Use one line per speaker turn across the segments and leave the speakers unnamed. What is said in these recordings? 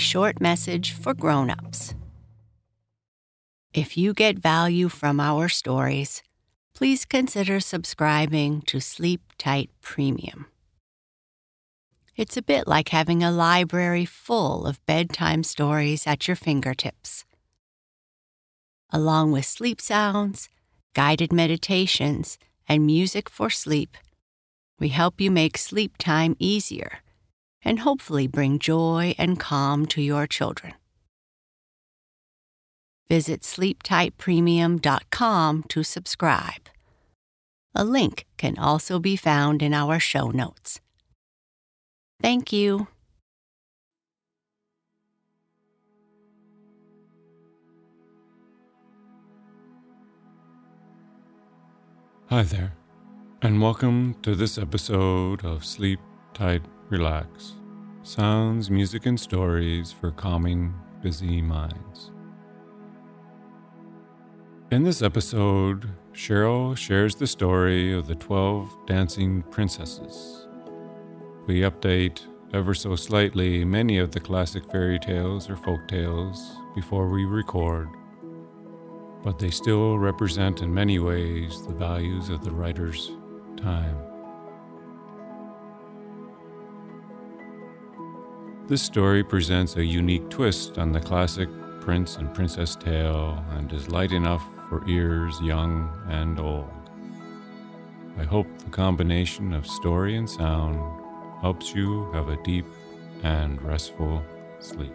Short message for grown-ups. If you get value from our stories, please consider subscribing to Sleep Tight Premium. It's a bit like having a library full of bedtime stories at your fingertips. Along with sleep sounds, guided meditations, and music for sleep, we help you make sleep time easier and hopefully bring joy and calm to your children. Visit sleeptightpremium.com to subscribe. A link can also be found in our show notes. Thank you.
Hi there, and welcome to this episode of Sleep Tight Relax Sounds, Music, and Stories for Calming Busy Minds. In this episode, Sheryl shares the story of the 12 dancing princesses. We update ever so slightly many of the classic fairy tales or folk tales before we record, but they still represent in many ways the values of the writer's time. This story presents a unique twist on the classic prince and princess tale and is light enough for ears young and old. I hope the combination of story and sound helps you have a deep and restful sleep.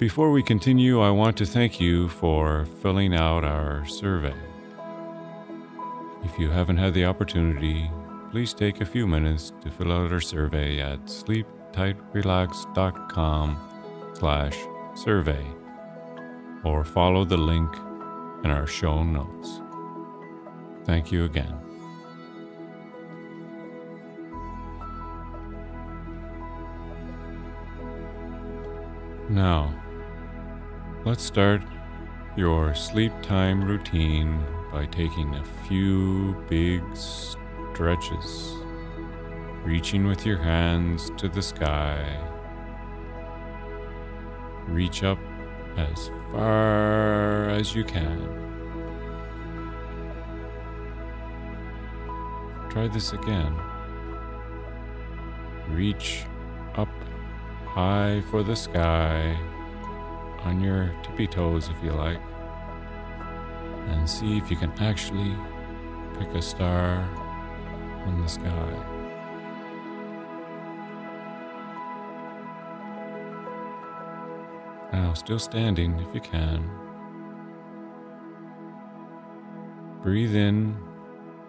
Before we continue, I want to thank you for filling out our survey. If you haven't had the opportunity, please take a few minutes to fill out our survey at sleeptightrelax.com slash survey or follow the link in our show notes. Thank you again. Now, let's start your sleep time routine by taking a few big stretches, reaching with your hands to the sky. Reach up as far as you can. Try this again. Reach up high for the sky on your tippy toes if you like, and see if you can actually pick a star in the sky. Now, still standing if you can. Breathe in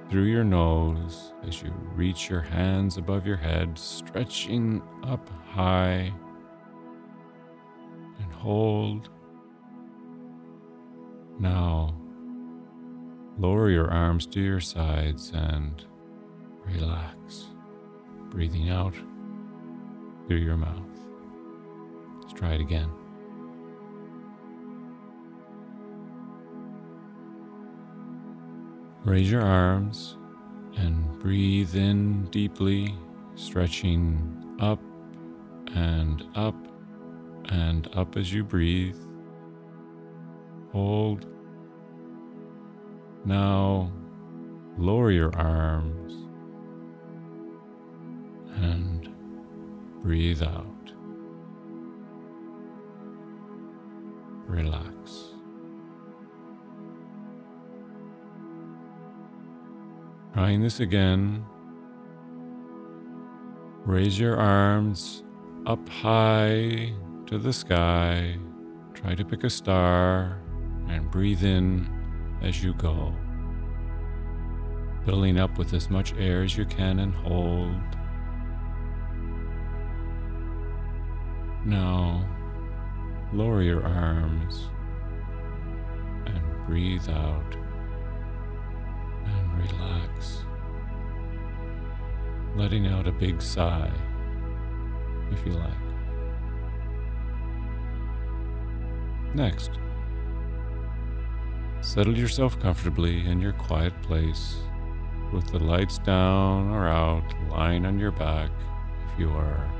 through your nose as you reach your hands above your head, stretching up high, and hold. Now, lower your arms to your sides and relax, breathing out through your mouth. Let's try it again. Raise your arms and breathe in deeply, stretching up and up and up as you breathe. Hold. Now lower your arms and breathe out. Relax. Trying this again. Raise your arms up high to the sky. Try to pick a star and breathe in as you go. Filling up with as much air as you can and hold. Now, lower your arms and breathe out and relax, letting out a big sigh if you like. Next, settle yourself comfortably in your quiet place with the lights down or out, lying on your back if you are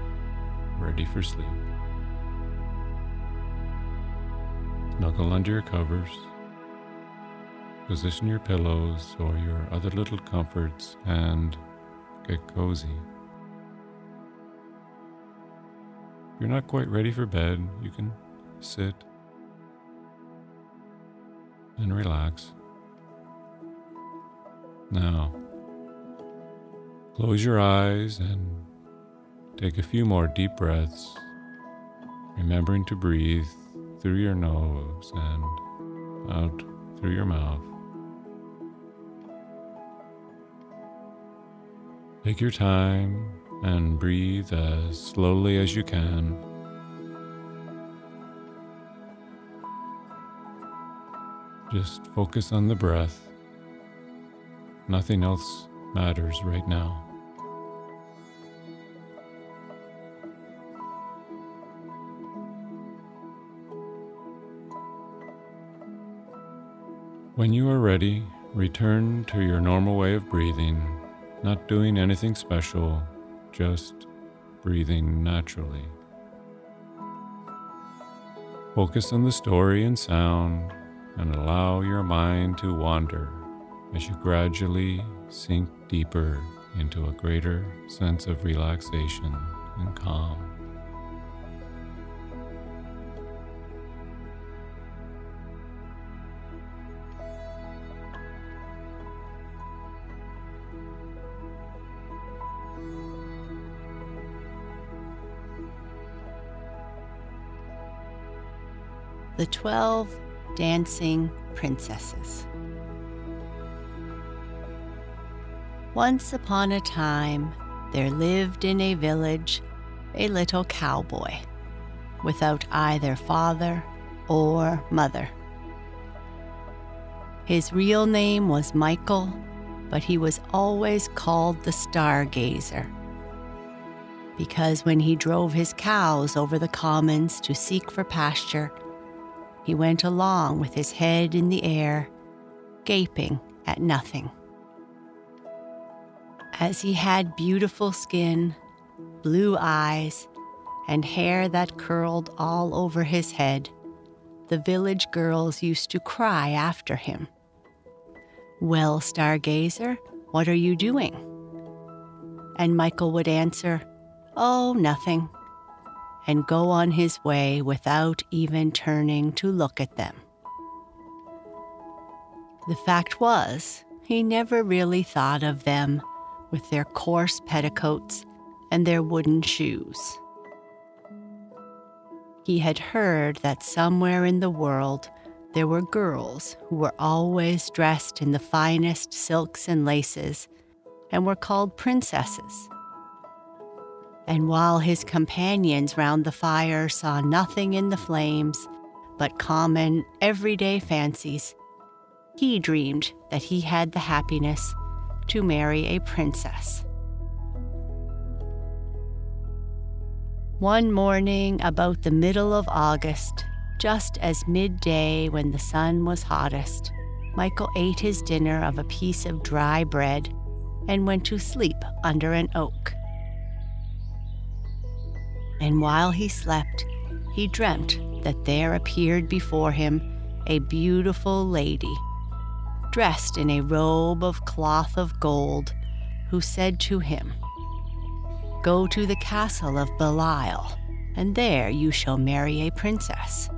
ready for sleep. Snuggle under your covers. Position your pillows or your other little comforts and get cozy. If you're not quite ready for bed, you can sit and relax. Now, close your eyes and take a few more deep breaths, remembering to breathe through your nose and out through your mouth. Take your time and breathe as slowly as you can. Just focus on the breath. Nothing else matters right now. When you are ready, return to your normal way of breathing, not doing anything special, just breathing naturally. Focus on the story and sound and allow your mind to wander as you gradually sink deeper into a greater sense of relaxation and calm.
The Twelve Dancing Princesses. Once upon a time, there lived in a village a little cowboy without either father or mother. His real name was Michael, but he was always called the Stargazer. Because when he drove his cows over the commons to seek for pasture, he went along with his head in the air, gaping at nothing. As he had beautiful skin, blue eyes, and hair that curled all over his head, the village girls used to cry after him. Well, Stargazer, what are you doing? And Michael would answer, Oh, nothing and go on his way without even turning to look at them. The fact was, he never really thought of them with their coarse petticoats and their wooden shoes. He had heard that somewhere in the world there were girls who were always dressed in the finest silks and laces and were called princesses and while his companions round the fire saw nothing in the flames but common, everyday fancies, he dreamed that he had the happiness to marry a princess. One morning, about the middle of August, just as midday when the sun was hottest, Michael ate his dinner of a piece of dry bread and went to sleep under an oak and while he slept, he dreamt that there appeared before him a beautiful lady, dressed in a robe of cloth of gold, who said to him, Go to the castle of Beloeil, and there you shall marry a princess.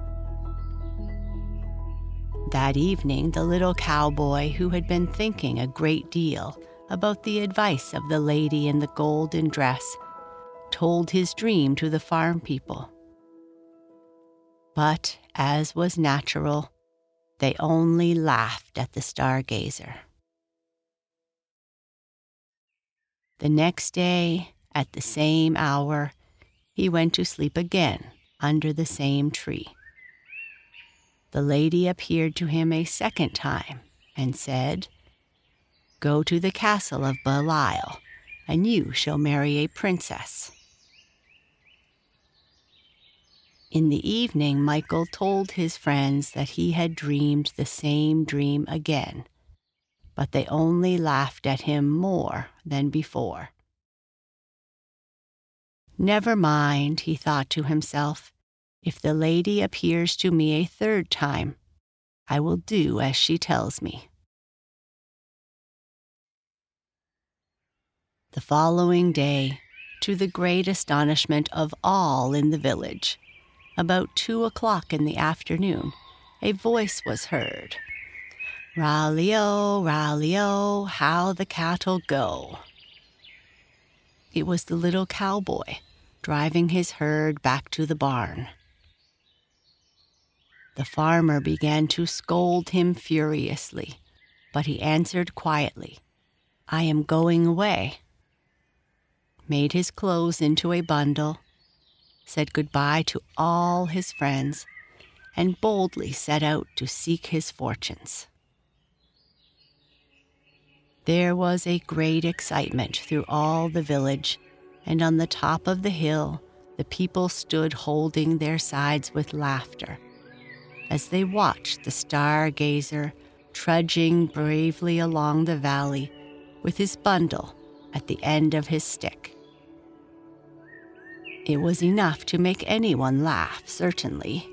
That evening, the little cowboy, who had been thinking a great deal about the advice of the lady in the golden dress, told his dream to the farm people. But, as was natural, they only laughed at the stargazer. The next day, at the same hour, he went to sleep again under the same tree. The lady appeared to him a second time and said, Go to the castle of Beloeil, and you shall marry a princess. In the evening, Michael told his friends that he had dreamed the same dream again, but they only laughed at him more than before. Never mind, he thought to himself. If the lady appears to me a third time, I will do as she tells me. The following day, to the great astonishment of all in the village, about two o'clock in the afternoon, a voice was heard. Rally-o, rally-o, how the cattle go. It was the little cowboy driving his herd back to the barn. The farmer began to scold him furiously, but he answered quietly, I am going away. Made his clothes into a bundle, said goodbye to all his friends, and boldly set out to seek his fortunes. There was a great excitement through all the village, and on the top of the hill, the people stood holding their sides with laughter as they watched the stargazer trudging bravely along the valley with his bundle at the end of his stick. It was enough to make anyone laugh, certainly.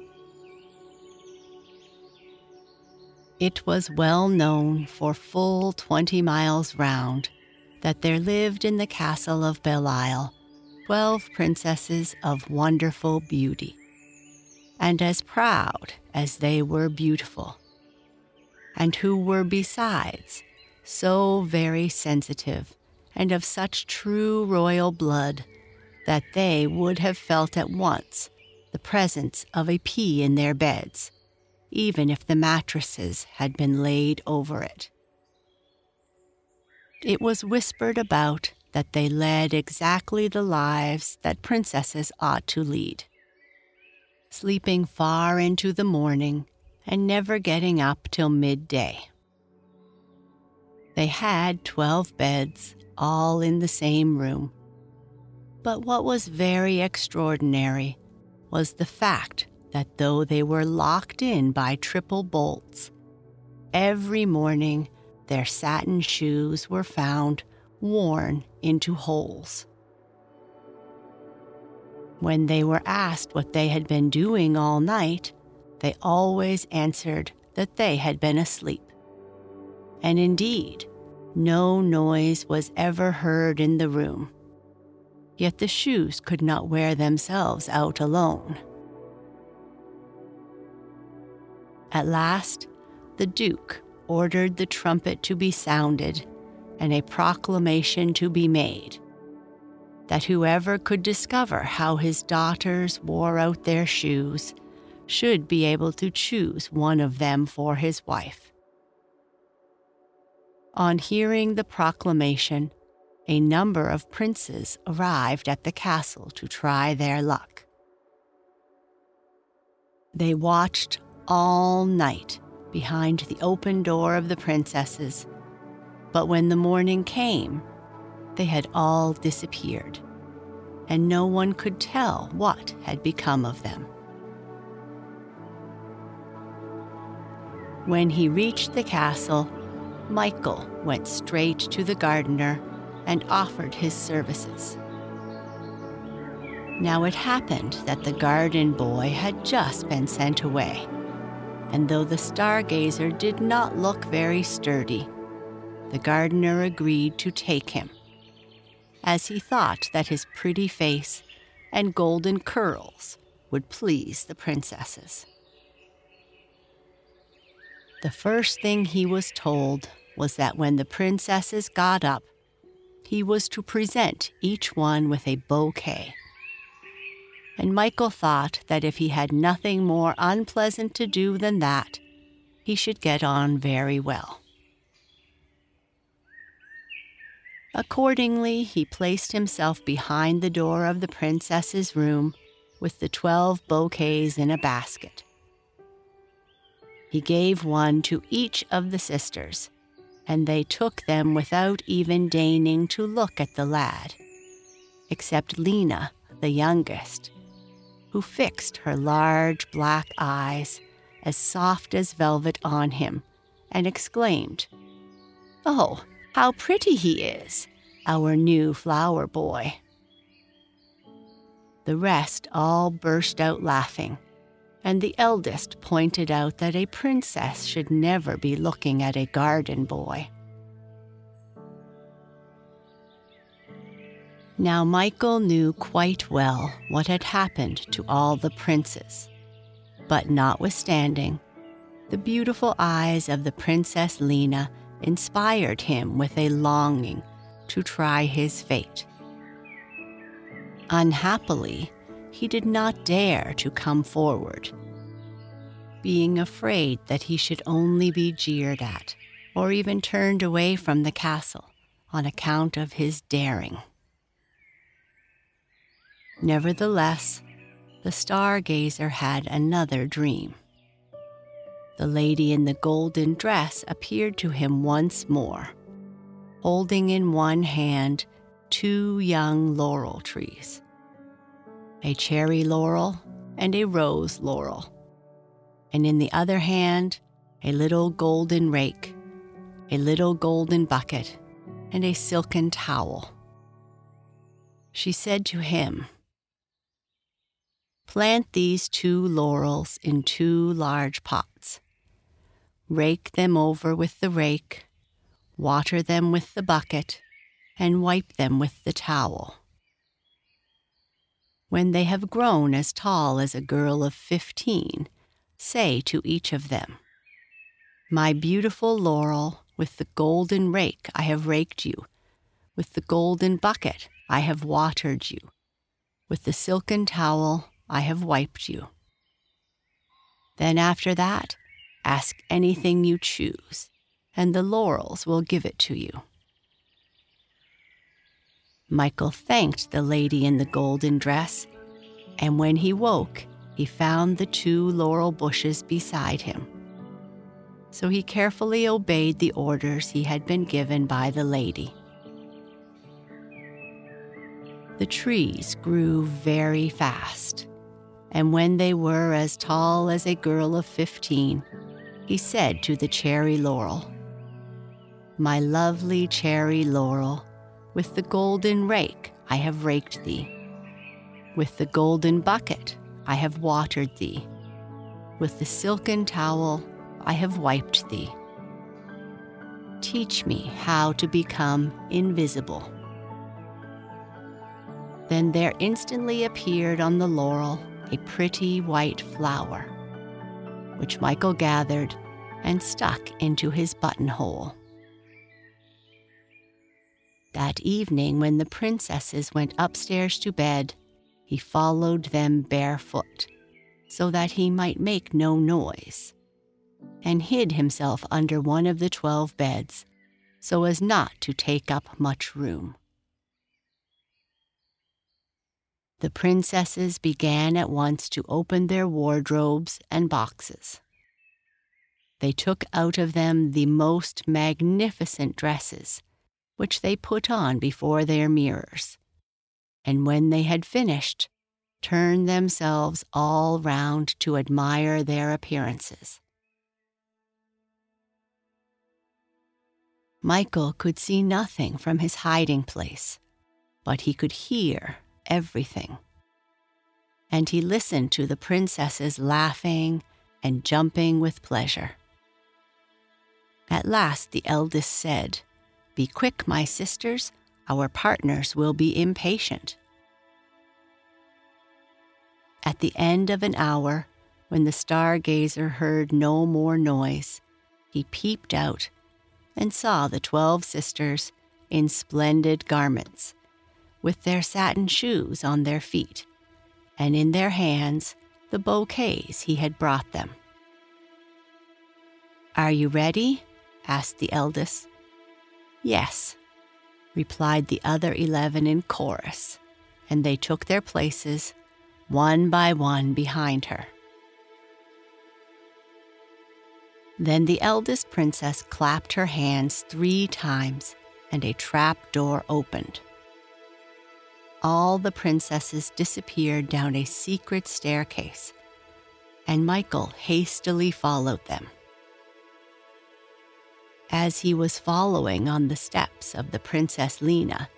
It was well known for full twenty miles round that there lived in the castle of Beloeil twelve princesses of wonderful beauty, and as proud as they were beautiful, and who were besides so very sensitive and of such true royal blood that they would have felt at once the presence of a pea in their beds even if the mattresses had been laid over it. It was whispered about that they led exactly the lives that princesses ought to lead, sleeping far into the morning and never getting up till midday. They had twelve beds, all in the same room. But what was very extraordinary was the fact that though they were locked in by triple bolts, every morning their satin shoes were found worn into holes. When they were asked what they had been doing all night, they always answered that they had been asleep. And indeed, no noise was ever heard in the room. Yet the shoes could not wear themselves out alone. At last, the Duke ordered the trumpet to be sounded and a proclamation to be made that whoever could discover how his daughters wore out their shoes should be able to choose one of them for his wife. On hearing the proclamation, a number of princes arrived at the castle to try their luck. They watched all night behind the open door of the princesses. But when the morning came, they had all disappeared, and no one could tell what had become of them. When he reached the castle, Michael went straight to the gardener and offered his services. Now it happened that the garden boy had just been sent away and though the stargazer did not look very sturdy, the gardener agreed to take him, as he thought that his pretty face and golden curls would please the princesses. The first thing he was told was that when the princesses got up, he was to present each one with a bouquet. And Michael thought that if he had nothing more unpleasant to do than that, he should get on very well. Accordingly, he placed himself behind the door of the princess's room with the twelve bouquets in a basket. He gave one to each of the sisters, and they took them without even deigning to look at the lad, except Lena, the youngest, who fixed her large black eyes, as soft as velvet, on him and exclaimed, Oh, how pretty he is, our new flower boy. The rest all burst out laughing, and the eldest pointed out that a princess should never be looking at a garden boy. Now Michael knew quite well what had happened to all the princes, but notwithstanding, the beautiful eyes of the Princess Lena inspired him with a longing to try his fate. Unhappily, he did not dare to come forward, being afraid that he should only be jeered at or even turned away from the castle on account of his daring. Nevertheless, the stargazer had another dream. The lady in the golden dress appeared to him once more, holding in one hand two young laurel trees a cherry laurel and a rose laurel, and in the other hand, a little golden rake, a little golden bucket, and a silken towel. She said to him, Plant these two laurels in two large pots. Rake them over with the rake, water them with the bucket, and wipe them with the towel. When they have grown as tall as a girl of fifteen, say to each of them, My beautiful laurel, with the golden rake I have raked you, with the golden bucket I have watered you, with the silken towel I have wiped you. Then after that, ask anything you choose, and the laurels will give it to you. Michael thanked the lady in the golden dress, and when he woke, he found the two laurel bushes beside him. So he carefully obeyed the orders he had been given by the lady. The trees grew very fast, and when they were as tall as a girl of fifteen, he said to the cherry laurel, My lovely cherry laurel, with the golden rake I have raked thee. With the golden bucket I have watered thee. With the silken towel I have wiped thee. Teach me how to become invisible. Then there instantly appeared on the laurel a pretty white flower, which Michael gathered and stuck into his buttonhole. That evening, when the princesses went upstairs to bed, he followed them barefoot, so that he might make no noise, and hid himself under one of the twelve beds, so as not to take up much room. The princesses began at once to open their wardrobes and boxes. They took out of them the most magnificent dresses which they put on before their mirrors, and when they had finished, turned themselves all round to admire their appearances. Michael could see nothing from his hiding place, but he could hear everything. And he listened to the princesses laughing and jumping with pleasure. At last the eldest said, be quick, my sisters, our partners will be impatient. At the end of an hour, when the stargazer heard no more noise, he peeped out and saw the twelve sisters in splendid garments, with their satin shoes on their feet, and in their hands the bouquets he had brought them. Are you ready? asked the eldest. Yes, replied the other eleven in chorus, and they took their places, one by one, behind her. Then the eldest princess clapped her hands three times, and a trap door opened. All the princesses disappeared down a secret staircase, and Michael hastily followed them. As he was following on the steps of the Princess Lena,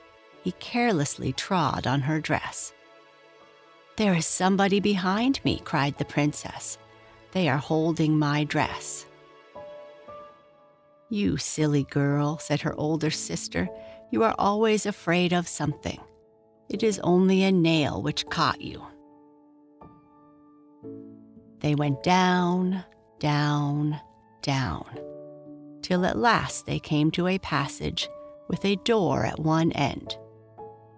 he carelessly trod on her dress. There is somebody behind me, cried the princess. They are holding my dress. You silly girl, said her older sister, you are always afraid of something. It is only a nail which caught you. They went down, down, down till at last they came to a passage with a door at one end,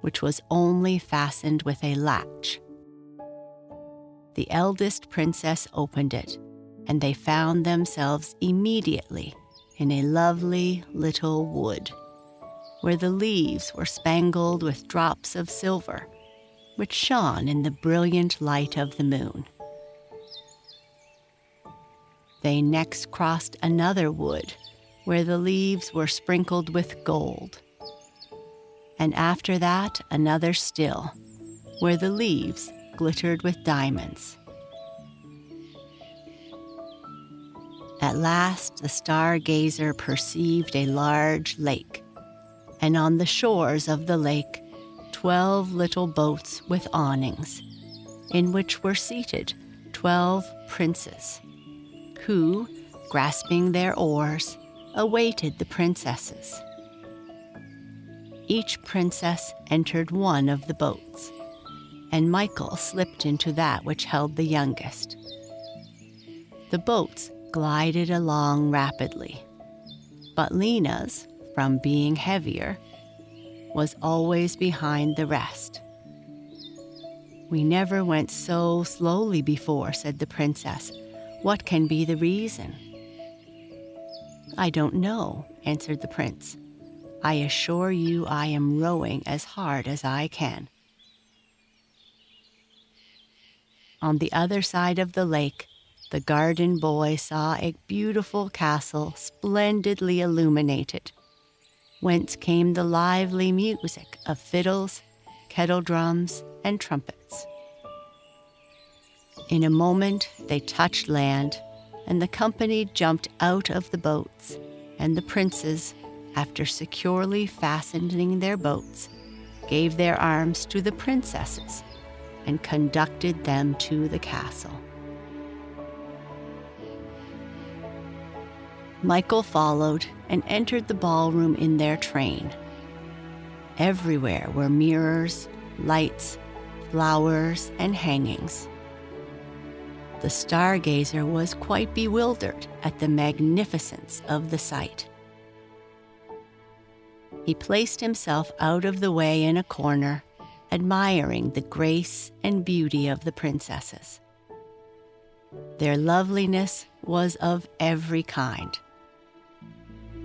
which was only fastened with a latch. The eldest princess opened it, and they found themselves immediately in a lovely little wood, where the leaves were spangled with drops of silver, which shone in the brilliant light of the moon. They next crossed another wood where the leaves were sprinkled with gold. And after that, another still, where the leaves glittered with diamonds. At last, the stargazer perceived a large lake, and on the shores of the lake, twelve little boats with awnings, in which were seated twelve princes, who, grasping their oars, awaited the princesses. Each princess entered one of the boats, and Michael slipped into that which held the youngest. The boats glided along rapidly, but Lena's, from being heavier, was always behind the rest. We never went so slowly before, said the princess. What can be the reason? I don't know, answered the prince. I assure you I am rowing as hard as I can. On the other side of the lake, the garden boy saw a beautiful castle splendidly illuminated, whence came the lively music of fiddles, kettle drums, and trumpets. In a moment they touched land and the company jumped out of the boats, and the princes, after securely fastening their boats, gave their arms to the princesses and conducted them to the castle. Michael followed and entered the ballroom in their train. Everywhere were mirrors, lights, flowers, and hangings the stargazer was quite bewildered at the magnificence of the sight. He placed himself out of the way in a corner, admiring the grace and beauty of the princesses. Their loveliness was of every kind.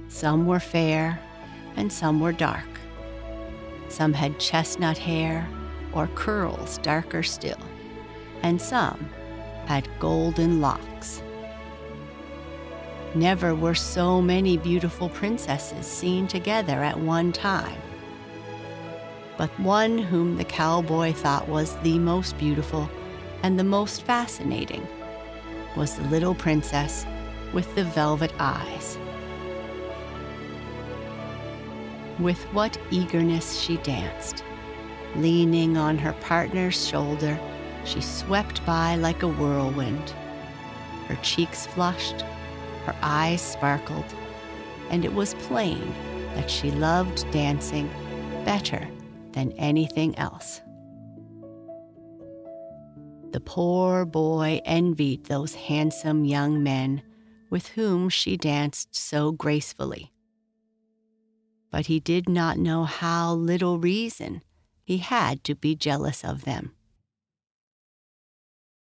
Some were fair and some were dark. Some had chestnut hair or curls darker still, and some had golden locks. Never were so many beautiful princesses seen together at one time. But one whom the cowboy thought was the most beautiful and the most fascinating was the little princess with the velvet eyes. With what eagerness she danced, leaning on her partner's shoulder she swept by like a whirlwind. Her cheeks flushed, her eyes sparkled, and it was plain that she loved dancing better than anything else. The poor boy envied those handsome young men with whom she danced so gracefully. But he did not know how little reason he had to be jealous of them.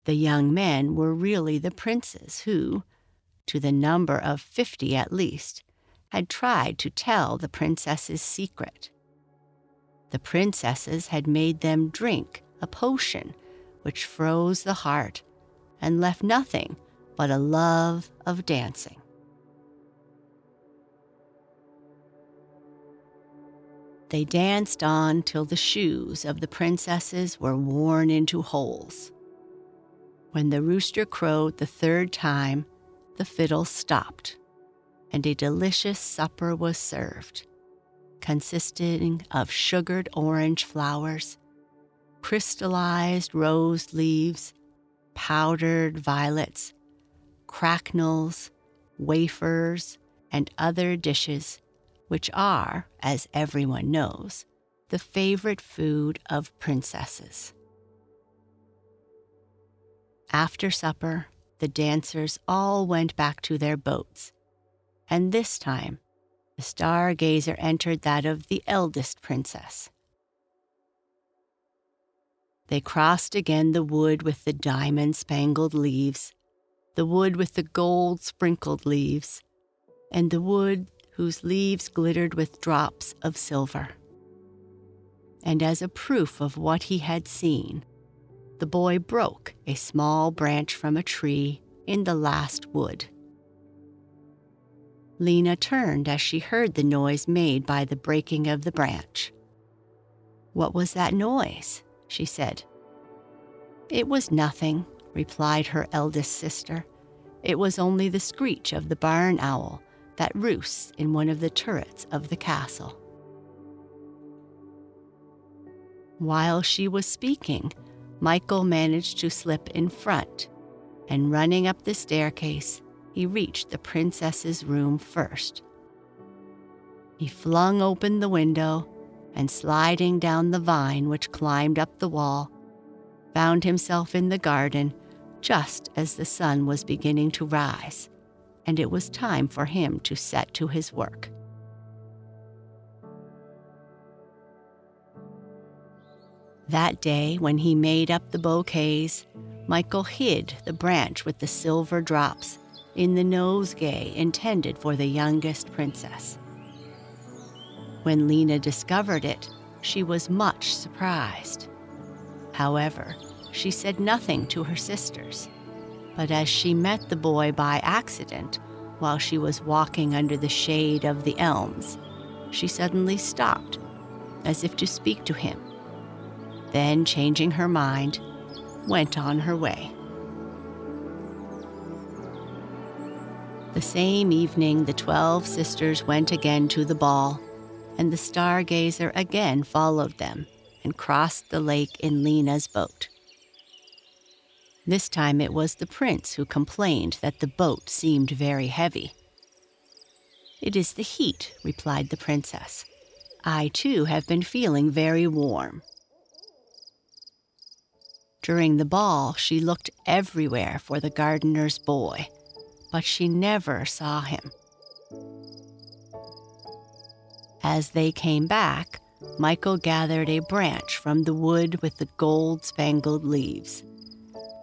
The young men were really the princes who, to the number of fifty at least, had tried to tell the princess's secret. The princesses had made them drink a potion which froze the heart and left nothing but a love of dancing. They danced on till the shoes of the princesses were worn into holes. When the rooster crowed the third time, the fiddle stopped, and a delicious supper was served, consisting of sugared orange flowers, crystallized rose leaves, powdered violets, cracknels, wafers, and other dishes, which are, as everyone knows, the favorite food of princesses. After supper, the dancers all went back to their boats, and this time the stargazer entered that of the eldest princess. They crossed again the wood with the diamond spangled leaves, the wood with the gold sprinkled leaves, and the wood whose leaves glittered with drops of silver. And as a proof of what he had seen, the boy broke a small branch from a tree in the last wood. Lena turned as she heard the noise made by the breaking of the branch. What was that noise? she said. It was nothing, replied her eldest sister. It was only the screech of the barn owl that roosts in one of the turrets of the castle. While she was speaking, Michael managed to slip in front, and running up the staircase, he reached the princess's room first. He flung open the window and, sliding down the vine which climbed up the wall, found himself in the garden just as the sun was beginning to rise, and it was time for him to set to his work. That day, when he made up the bouquets, Michael hid the branch with the silver drops in the nosegay intended for the youngest princess. When Lena discovered it, she was much surprised. However, she said nothing to her sisters, but as she met the boy by accident while she was walking under the shade of the elms, she suddenly stopped, as if to speak to him then, changing her mind, went on her way. The same evening, the twelve sisters went again to the ball, and the stargazer again followed them and crossed the lake in Lena's boat. This time it was the prince who complained that the boat seemed very heavy. It is the heat, replied the princess. I too have been feeling very warm. During the ball, she looked everywhere for the gardener's boy, but she never saw him. As they came back, Michael gathered a branch from the wood with the gold spangled leaves.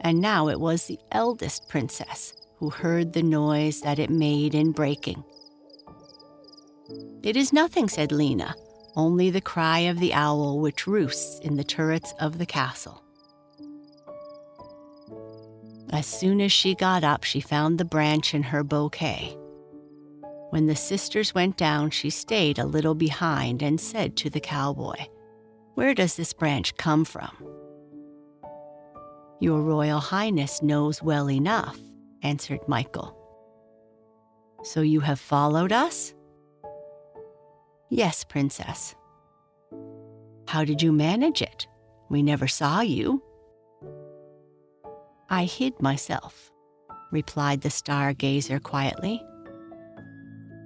And now it was the eldest princess who heard the noise that it made in breaking. It is nothing, said Lena, only the cry of the owl which roosts in the turrets of the castle. As soon as she got up, she found the branch in her bouquet. When the sisters went down, she stayed a little behind and said to the cowboy, Where does this branch come from? Your Royal Highness knows well enough, answered Michael. So you have followed us? Yes, Princess. How did you manage it? We never saw you. I hid myself, replied the stargazer quietly.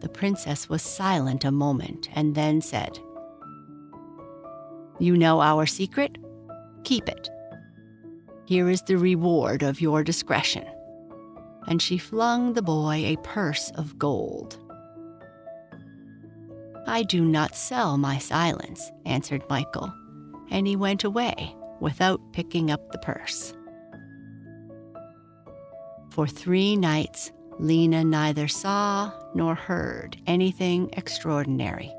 The princess was silent a moment and then said, You know our secret? Keep it. Here is the reward of your discretion. and she flung the boy a purse of gold. I do not sell my silence, answered Michael, and he went away without picking up the purse. For three nights, Lena neither saw nor heard anything extraordinary.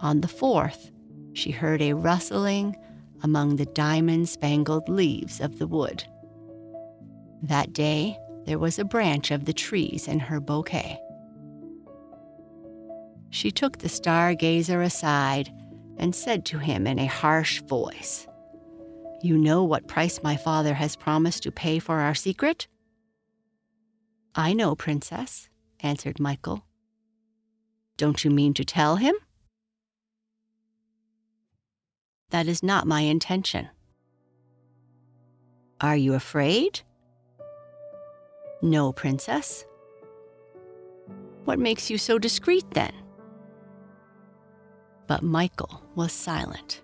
On the fourth, she heard a rustling among the diamond spangled leaves of the wood. That day, there was a branch of the trees in her bouquet. She took the stargazer aside and said to him in a harsh voice, You know what price my father has promised to pay for our secret? I know, Princess, answered Michael. Don't you mean to tell him? That is not my intention. Are you afraid? No, Princess. What makes you so discreet then? But Michael was silent.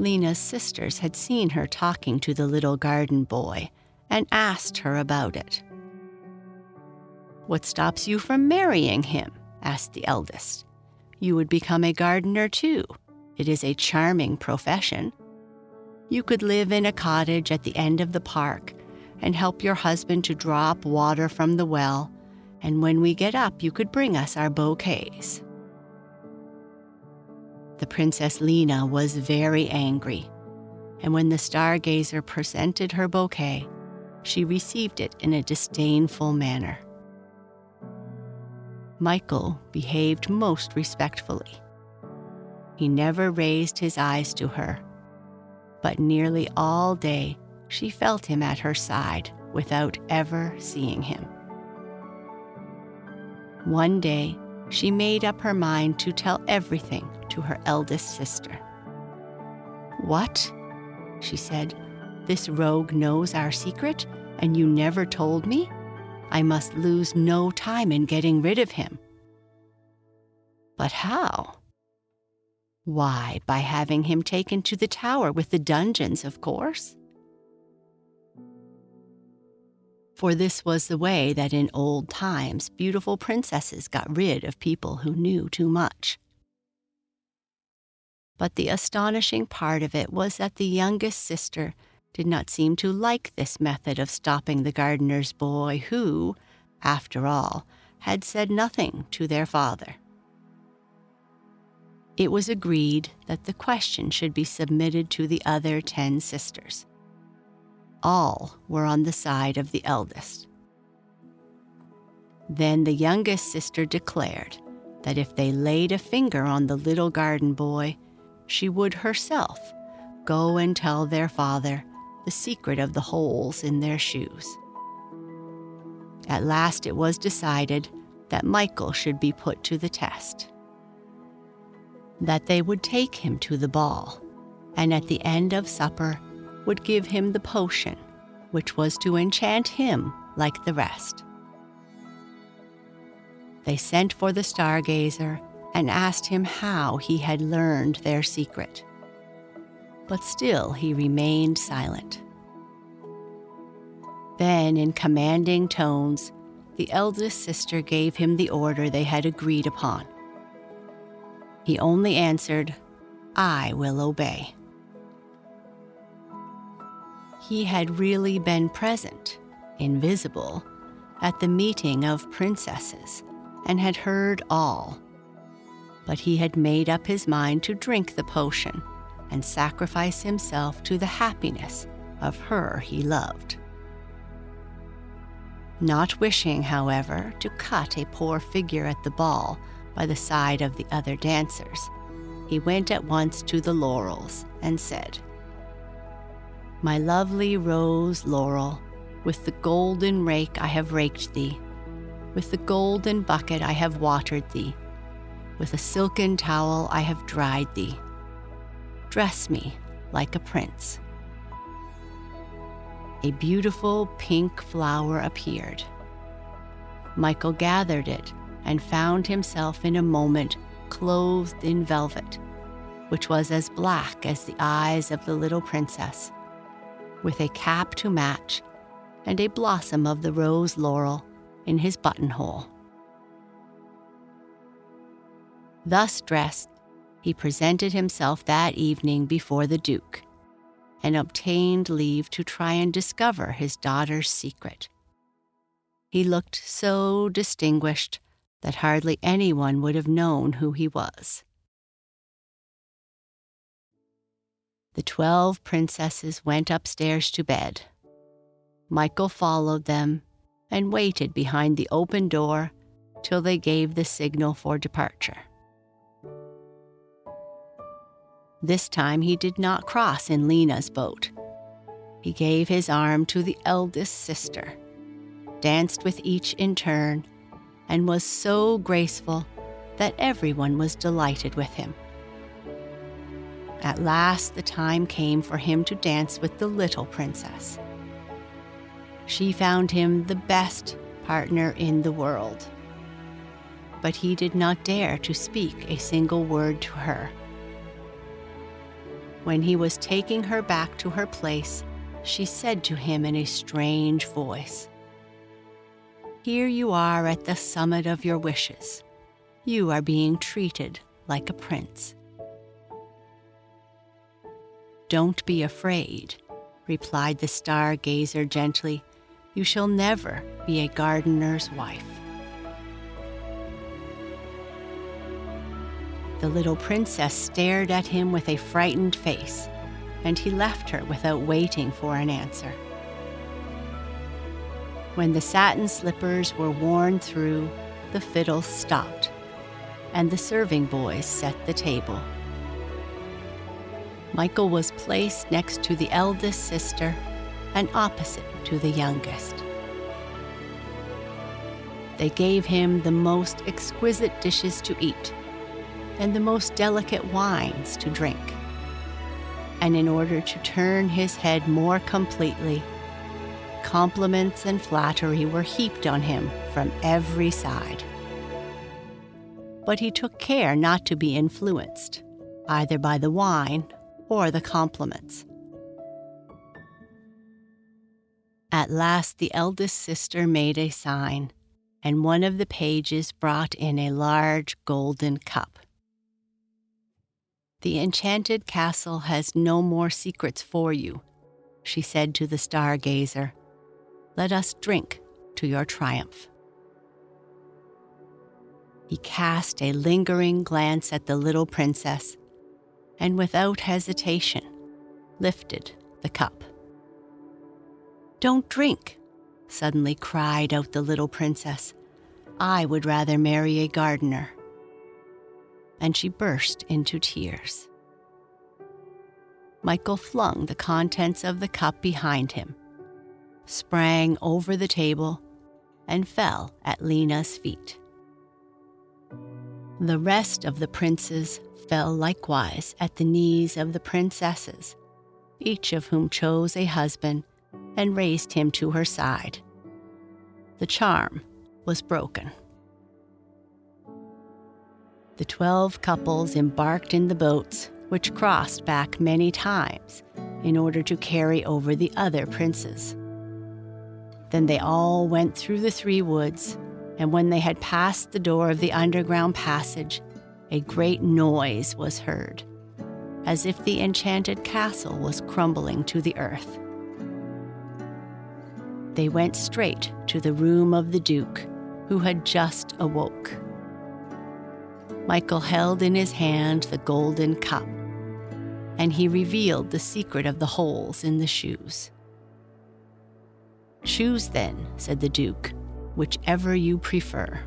Lena's sisters had seen her talking to the little garden boy and asked her about it. What stops you from marrying him? asked the eldest you would become a gardener too. It is a charming profession. You could live in a cottage at the end of the park and help your husband to draw up water from the well, and when we get up, you could bring us our bouquets. The Princess Lena was very angry, and when the stargazer presented her bouquet, she received it in a disdainful manner. Michael behaved most respectfully. He never raised his eyes to her, but nearly all day she felt him at her side without ever seeing him. One day, she made up her mind to tell everything to her eldest sister. What? she said. This rogue knows our secret, and you never told me? I must lose no time in getting rid of him. But how? Why, by having him taken to the tower with the dungeons, of course. For this was the way that in old times beautiful princesses got rid of people who knew too much. But the astonishing part of it was that the youngest sister did not seem to like this method of stopping the gardener's boy, who, after all, had said nothing to their father. It was agreed that the question should be submitted to the other ten sisters. All were on the side of the eldest. Then the youngest sister declared that if they laid a finger on the little garden boy, she would herself go and tell their father the secret of the holes in their shoes. At last it was decided that Michael should be put to the test. That they would take him to the ball, and at the end of supper would give him the potion, which was to enchant him like the rest. They sent for the stargazer and asked him how he had learned their secret but still he remained silent. Then, in commanding tones, the eldest sister gave him the order they had agreed upon. He only answered, I will obey. He had really been present, invisible, at the meeting of princesses and had heard all. But he had made up his mind to drink the potion and sacrifice himself to the happiness of her he loved. Not wishing, however, to cut a poor figure at the ball by the side of the other dancers, he went at once to the laurels and said, My lovely rose laurel, with the golden rake I have raked thee, with the golden bucket I have watered thee, with a silken towel I have dried thee Dress me like a prince. A beautiful pink flower appeared. Michael gathered it and found himself in a moment clothed in velvet, which was as black as the eyes of the little princess, with a cap to match and a blossom of the rose laurel in his buttonhole. Thus dressed, he presented himself that evening before the Duke and obtained leave to try and discover his daughter's secret. He looked so distinguished that hardly anyone would have known who he was. The twelve princesses went upstairs to bed. Michael followed them and waited behind the open door till they gave the signal for departure. This time he did not cross in Lena's boat. He gave his arm to the eldest sister, danced with each in turn, and was so graceful that everyone was delighted with him. At last, the time came for him to dance with the little princess. She found him the best partner in the world. But he did not dare to speak a single word to her. When he was taking her back to her place, she said to him in a strange voice Here you are at the summit of your wishes. You are being treated like a prince. Don't be afraid, replied the stargazer gently. You shall never be a gardener's wife. The little princess stared at him with a frightened face, and he left her without waiting for an answer. When the satin slippers were worn through, the fiddle stopped, and the serving boys set the table. Michael was placed next to the eldest sister and opposite to the youngest. They gave him the most exquisite dishes to eat and the most delicate wines to drink. And in order to turn his head more completely, compliments and flattery were heaped on him from every side. But he took care not to be influenced, either by the wine or the compliments. At last, the eldest sister made a sign, and one of the pages brought in a large golden cup. The enchanted castle has no more secrets for you, she said to the stargazer. Let us drink to your triumph. He cast a lingering glance at the little princess and without hesitation lifted the cup. Don't drink, suddenly cried out the little princess. I would rather marry a gardener and she burst into tears. Michael flung the contents of the cup behind him, sprang over the table, and fell at Lena's feet. The rest of the princes fell likewise at the knees of the princesses, each of whom chose a husband and raised him to her side. The charm was broken the twelve couples embarked in the boats, which crossed back many times in order to carry over the other princes. Then they all went through the three woods, and when they had passed the door of the underground passage, a great noise was heard, as if the enchanted castle was crumbling to the earth. They went straight to the room of the Duke, who had just awoke. Michael held in his hand the golden cup, and he revealed the secret of the holes in the shoes. Choose then, said the Duke, whichever you prefer.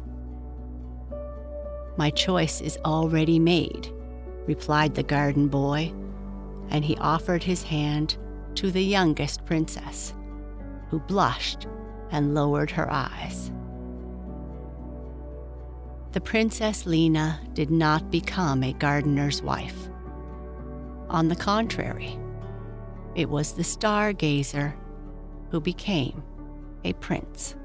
My choice is already made, replied the garden boy, and he offered his hand to the youngest princess, who blushed and lowered her eyes the Princess Lena did not become a gardener's wife. On the contrary, it was the stargazer who became a prince.